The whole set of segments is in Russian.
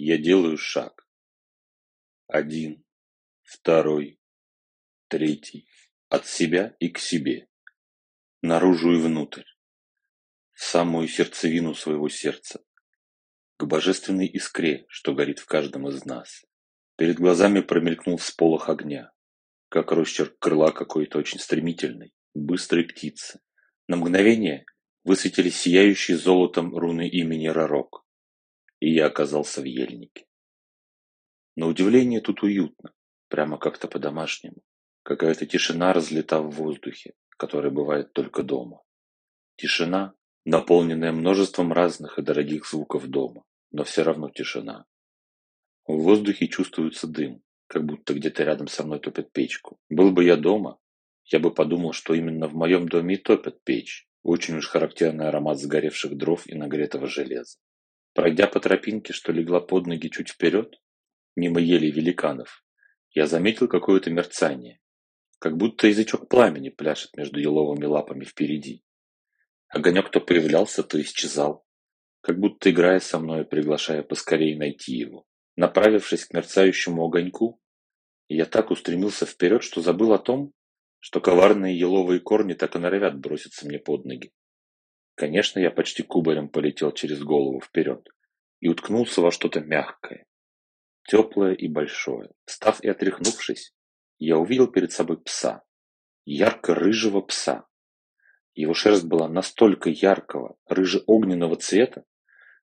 Я делаю шаг. Один, второй, третий. От себя и к себе. Наружу и внутрь. В самую сердцевину своего сердца. К божественной искре, что горит в каждом из нас. Перед глазами промелькнул всполох огня, как росчерк крыла какой-то очень стремительной, быстрой птицы. На мгновение высветились сияющие золотом руны имени Ророк и я оказался в ельнике. На удивление тут уютно, прямо как-то по-домашнему. Какая-то тишина разлета в воздухе, которая бывает только дома. Тишина, наполненная множеством разных и дорогих звуков дома, но все равно тишина. В воздухе чувствуется дым, как будто где-то рядом со мной топят печку. Был бы я дома, я бы подумал, что именно в моем доме и топят печь. Очень уж характерный аромат сгоревших дров и нагретого железа. Пройдя по тропинке, что легла под ноги чуть вперед, мимо елей великанов, я заметил какое-то мерцание, как будто язычок пламени пляшет между еловыми лапами впереди. Огонек то появлялся, то исчезал, как будто играя со мной, приглашая поскорее найти его. Направившись к мерцающему огоньку, я так устремился вперед, что забыл о том, что коварные еловые корни так и норовят броситься мне под ноги. Конечно, я почти кубарем полетел через голову вперед и уткнулся во что-то мягкое, теплое и большое. Встав и отряхнувшись, я увидел перед собой пса, ярко-рыжего пса. Его шерсть была настолько яркого, рыже-огненного цвета,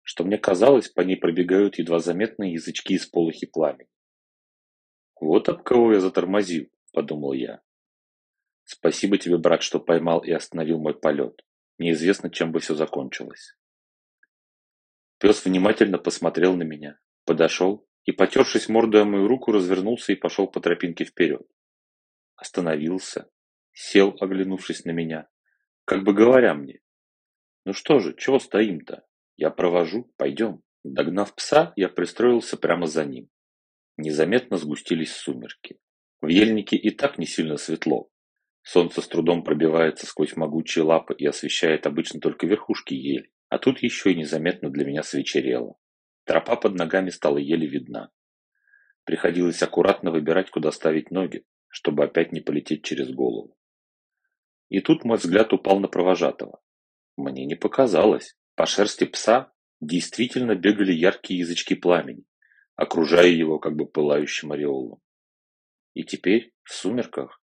что мне казалось, по ней пробегают едва заметные язычки из полохи пламени. «Вот об кого я затормозил», — подумал я. «Спасибо тебе, брат, что поймал и остановил мой полет. Неизвестно, чем бы все закончилось. Пес внимательно посмотрел на меня, подошел и, потершись мордой о мою руку, развернулся и пошел по тропинке вперед. Остановился, сел, оглянувшись на меня, как бы говоря мне, «Ну что же, чего стоим-то? Я провожу, пойдем». Догнав пса, я пристроился прямо за ним. Незаметно сгустились сумерки. В ельнике и так не сильно светло, Солнце с трудом пробивается сквозь могучие лапы и освещает обычно только верхушки ели, а тут еще и незаметно для меня свечерело. Тропа под ногами стала еле видна. Приходилось аккуратно выбирать, куда ставить ноги, чтобы опять не полететь через голову. И тут мой взгляд упал на провожатого. Мне не показалось. По шерсти пса действительно бегали яркие язычки пламени, окружая его как бы пылающим ореолом. И теперь, в сумерках,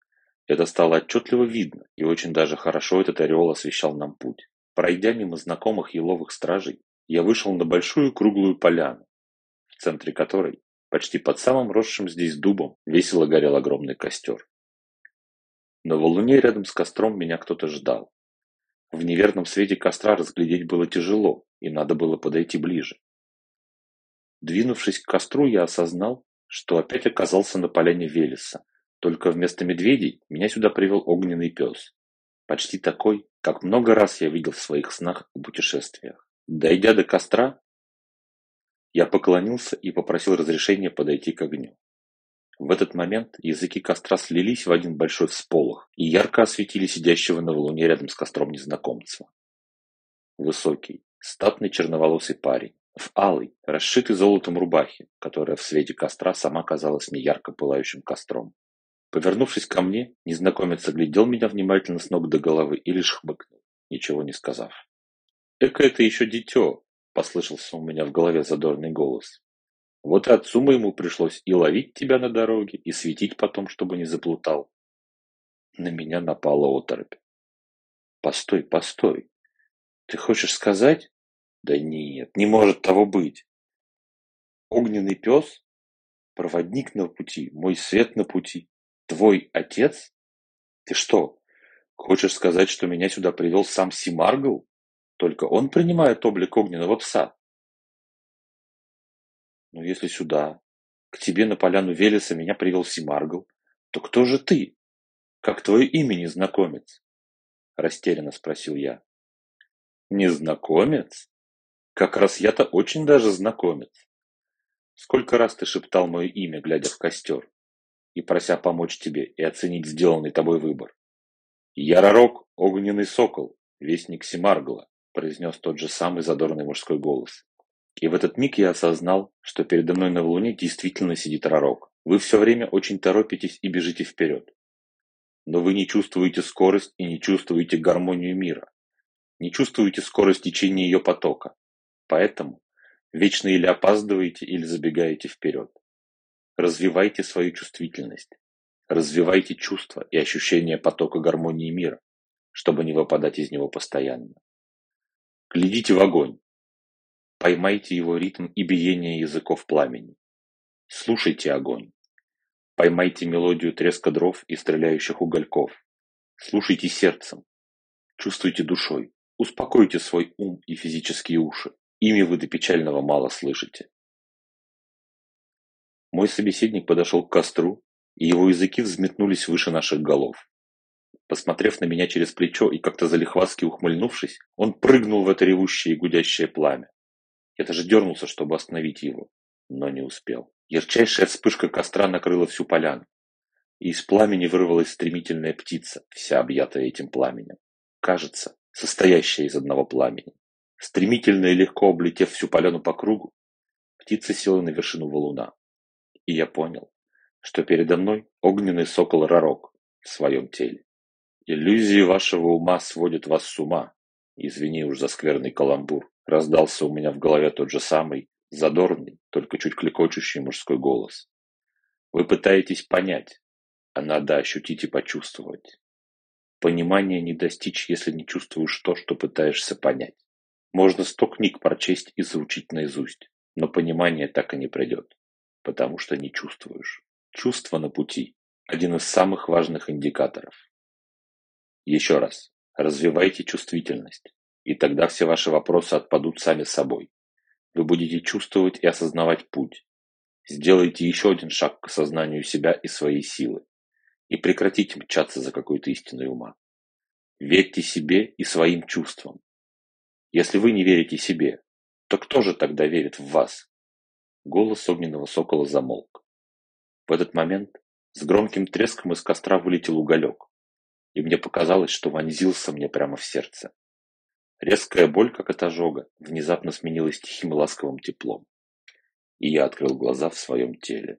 это стало отчетливо видно, и очень даже хорошо этот ореол освещал нам путь. Пройдя мимо знакомых еловых стражей, я вышел на большую круглую поляну, в центре которой, почти под самым росшим здесь дубом, весело горел огромный костер. На валуне рядом с костром меня кто-то ждал. В неверном свете костра разглядеть было тяжело, и надо было подойти ближе. Двинувшись к костру, я осознал, что опять оказался на поляне Велеса, только вместо медведей меня сюда привел огненный пес. Почти такой, как много раз я видел в своих снах и путешествиях. Дойдя до костра, я поклонился и попросил разрешения подойти к огню. В этот момент языки костра слились в один большой всполох и ярко осветили сидящего на валуне рядом с костром незнакомца. Высокий, статный черноволосый парень, в алой, расшитой золотом рубахе, которая в свете костра сама казалась мне ярко пылающим костром. Повернувшись ко мне, незнакомец оглядел меня внимательно с ног до головы и лишь хмыкнул, ничего не сказав. «Эка это еще дитё!» – послышался у меня в голове задорный голос. «Вот и отцу моему пришлось и ловить тебя на дороге, и светить потом, чтобы не заплутал». На меня напала оторопь. «Постой, постой! Ты хочешь сказать?» «Да нет, не может того быть!» «Огненный пес? Проводник на пути, мой свет на пути!» Твой отец? Ты что, хочешь сказать, что меня сюда привел сам Симаргл? Только он принимает облик огненного пса. Но если сюда, к тебе на поляну Велеса меня привел Симаргл, то кто же ты? Как твое имя, незнакомец? Растерянно спросил я. Незнакомец? Как раз я-то очень даже знакомец. Сколько раз ты шептал мое имя, глядя в костер? И прося помочь тебе и оценить сделанный тобой выбор. «Яророк, огненный сокол, вестник Симаргла», произнес тот же самый задорный мужской голос. И в этот миг я осознал, что передо мной на Луне действительно сидит Ророк. Вы все время очень торопитесь и бежите вперед. Но вы не чувствуете скорость и не чувствуете гармонию мира. Не чувствуете скорость течения ее потока. Поэтому вечно или опаздываете, или забегаете вперед. Развивайте свою чувствительность. Развивайте чувства и ощущение потока гармонии мира, чтобы не выпадать из него постоянно. Глядите в огонь. Поймайте его ритм и биение языков пламени. Слушайте огонь. Поймайте мелодию треска дров и стреляющих угольков. Слушайте сердцем. Чувствуйте душой. Успокойте свой ум и физические уши. Ими вы до печального мало слышите. Мой собеседник подошел к костру, и его языки взметнулись выше наших голов. Посмотрев на меня через плечо и как-то залихвастски ухмыльнувшись, он прыгнул в это ревущее и гудящее пламя. Я даже дернулся, чтобы остановить его, но не успел. Ярчайшая вспышка костра накрыла всю поляну, и из пламени вырвалась стремительная птица, вся объятая этим пламенем. Кажется, состоящая из одного пламени. Стремительно и легко облетев всю поляну по кругу, птица села на вершину валуна. И я понял, что передо мной огненный сокол Ророк в своем теле. Иллюзии вашего ума сводят вас с ума. Извини уж за скверный каламбур. Раздался у меня в голове тот же самый, задорный, только чуть клекочущий мужской голос. Вы пытаетесь понять, а надо ощутить и почувствовать. Понимания не достичь, если не чувствуешь то, что пытаешься понять. Можно сто книг прочесть и заучить наизусть, но понимание так и не придет, потому что не чувствуешь. Чувство на пути – один из самых важных индикаторов. Еще раз, развивайте чувствительность, и тогда все ваши вопросы отпадут сами собой. Вы будете чувствовать и осознавать путь. Сделайте еще один шаг к осознанию себя и своей силы. И прекратите мчаться за какой-то истиной ума. Верьте себе и своим чувствам. Если вы не верите себе, то кто же тогда верит в вас? Голос огненного сокола замолк. В этот момент с громким треском из костра вылетел уголек и мне показалось, что вонзился мне прямо в сердце. Резкая боль, как от ожога, внезапно сменилась тихим ласковым теплом, и я открыл глаза в своем теле.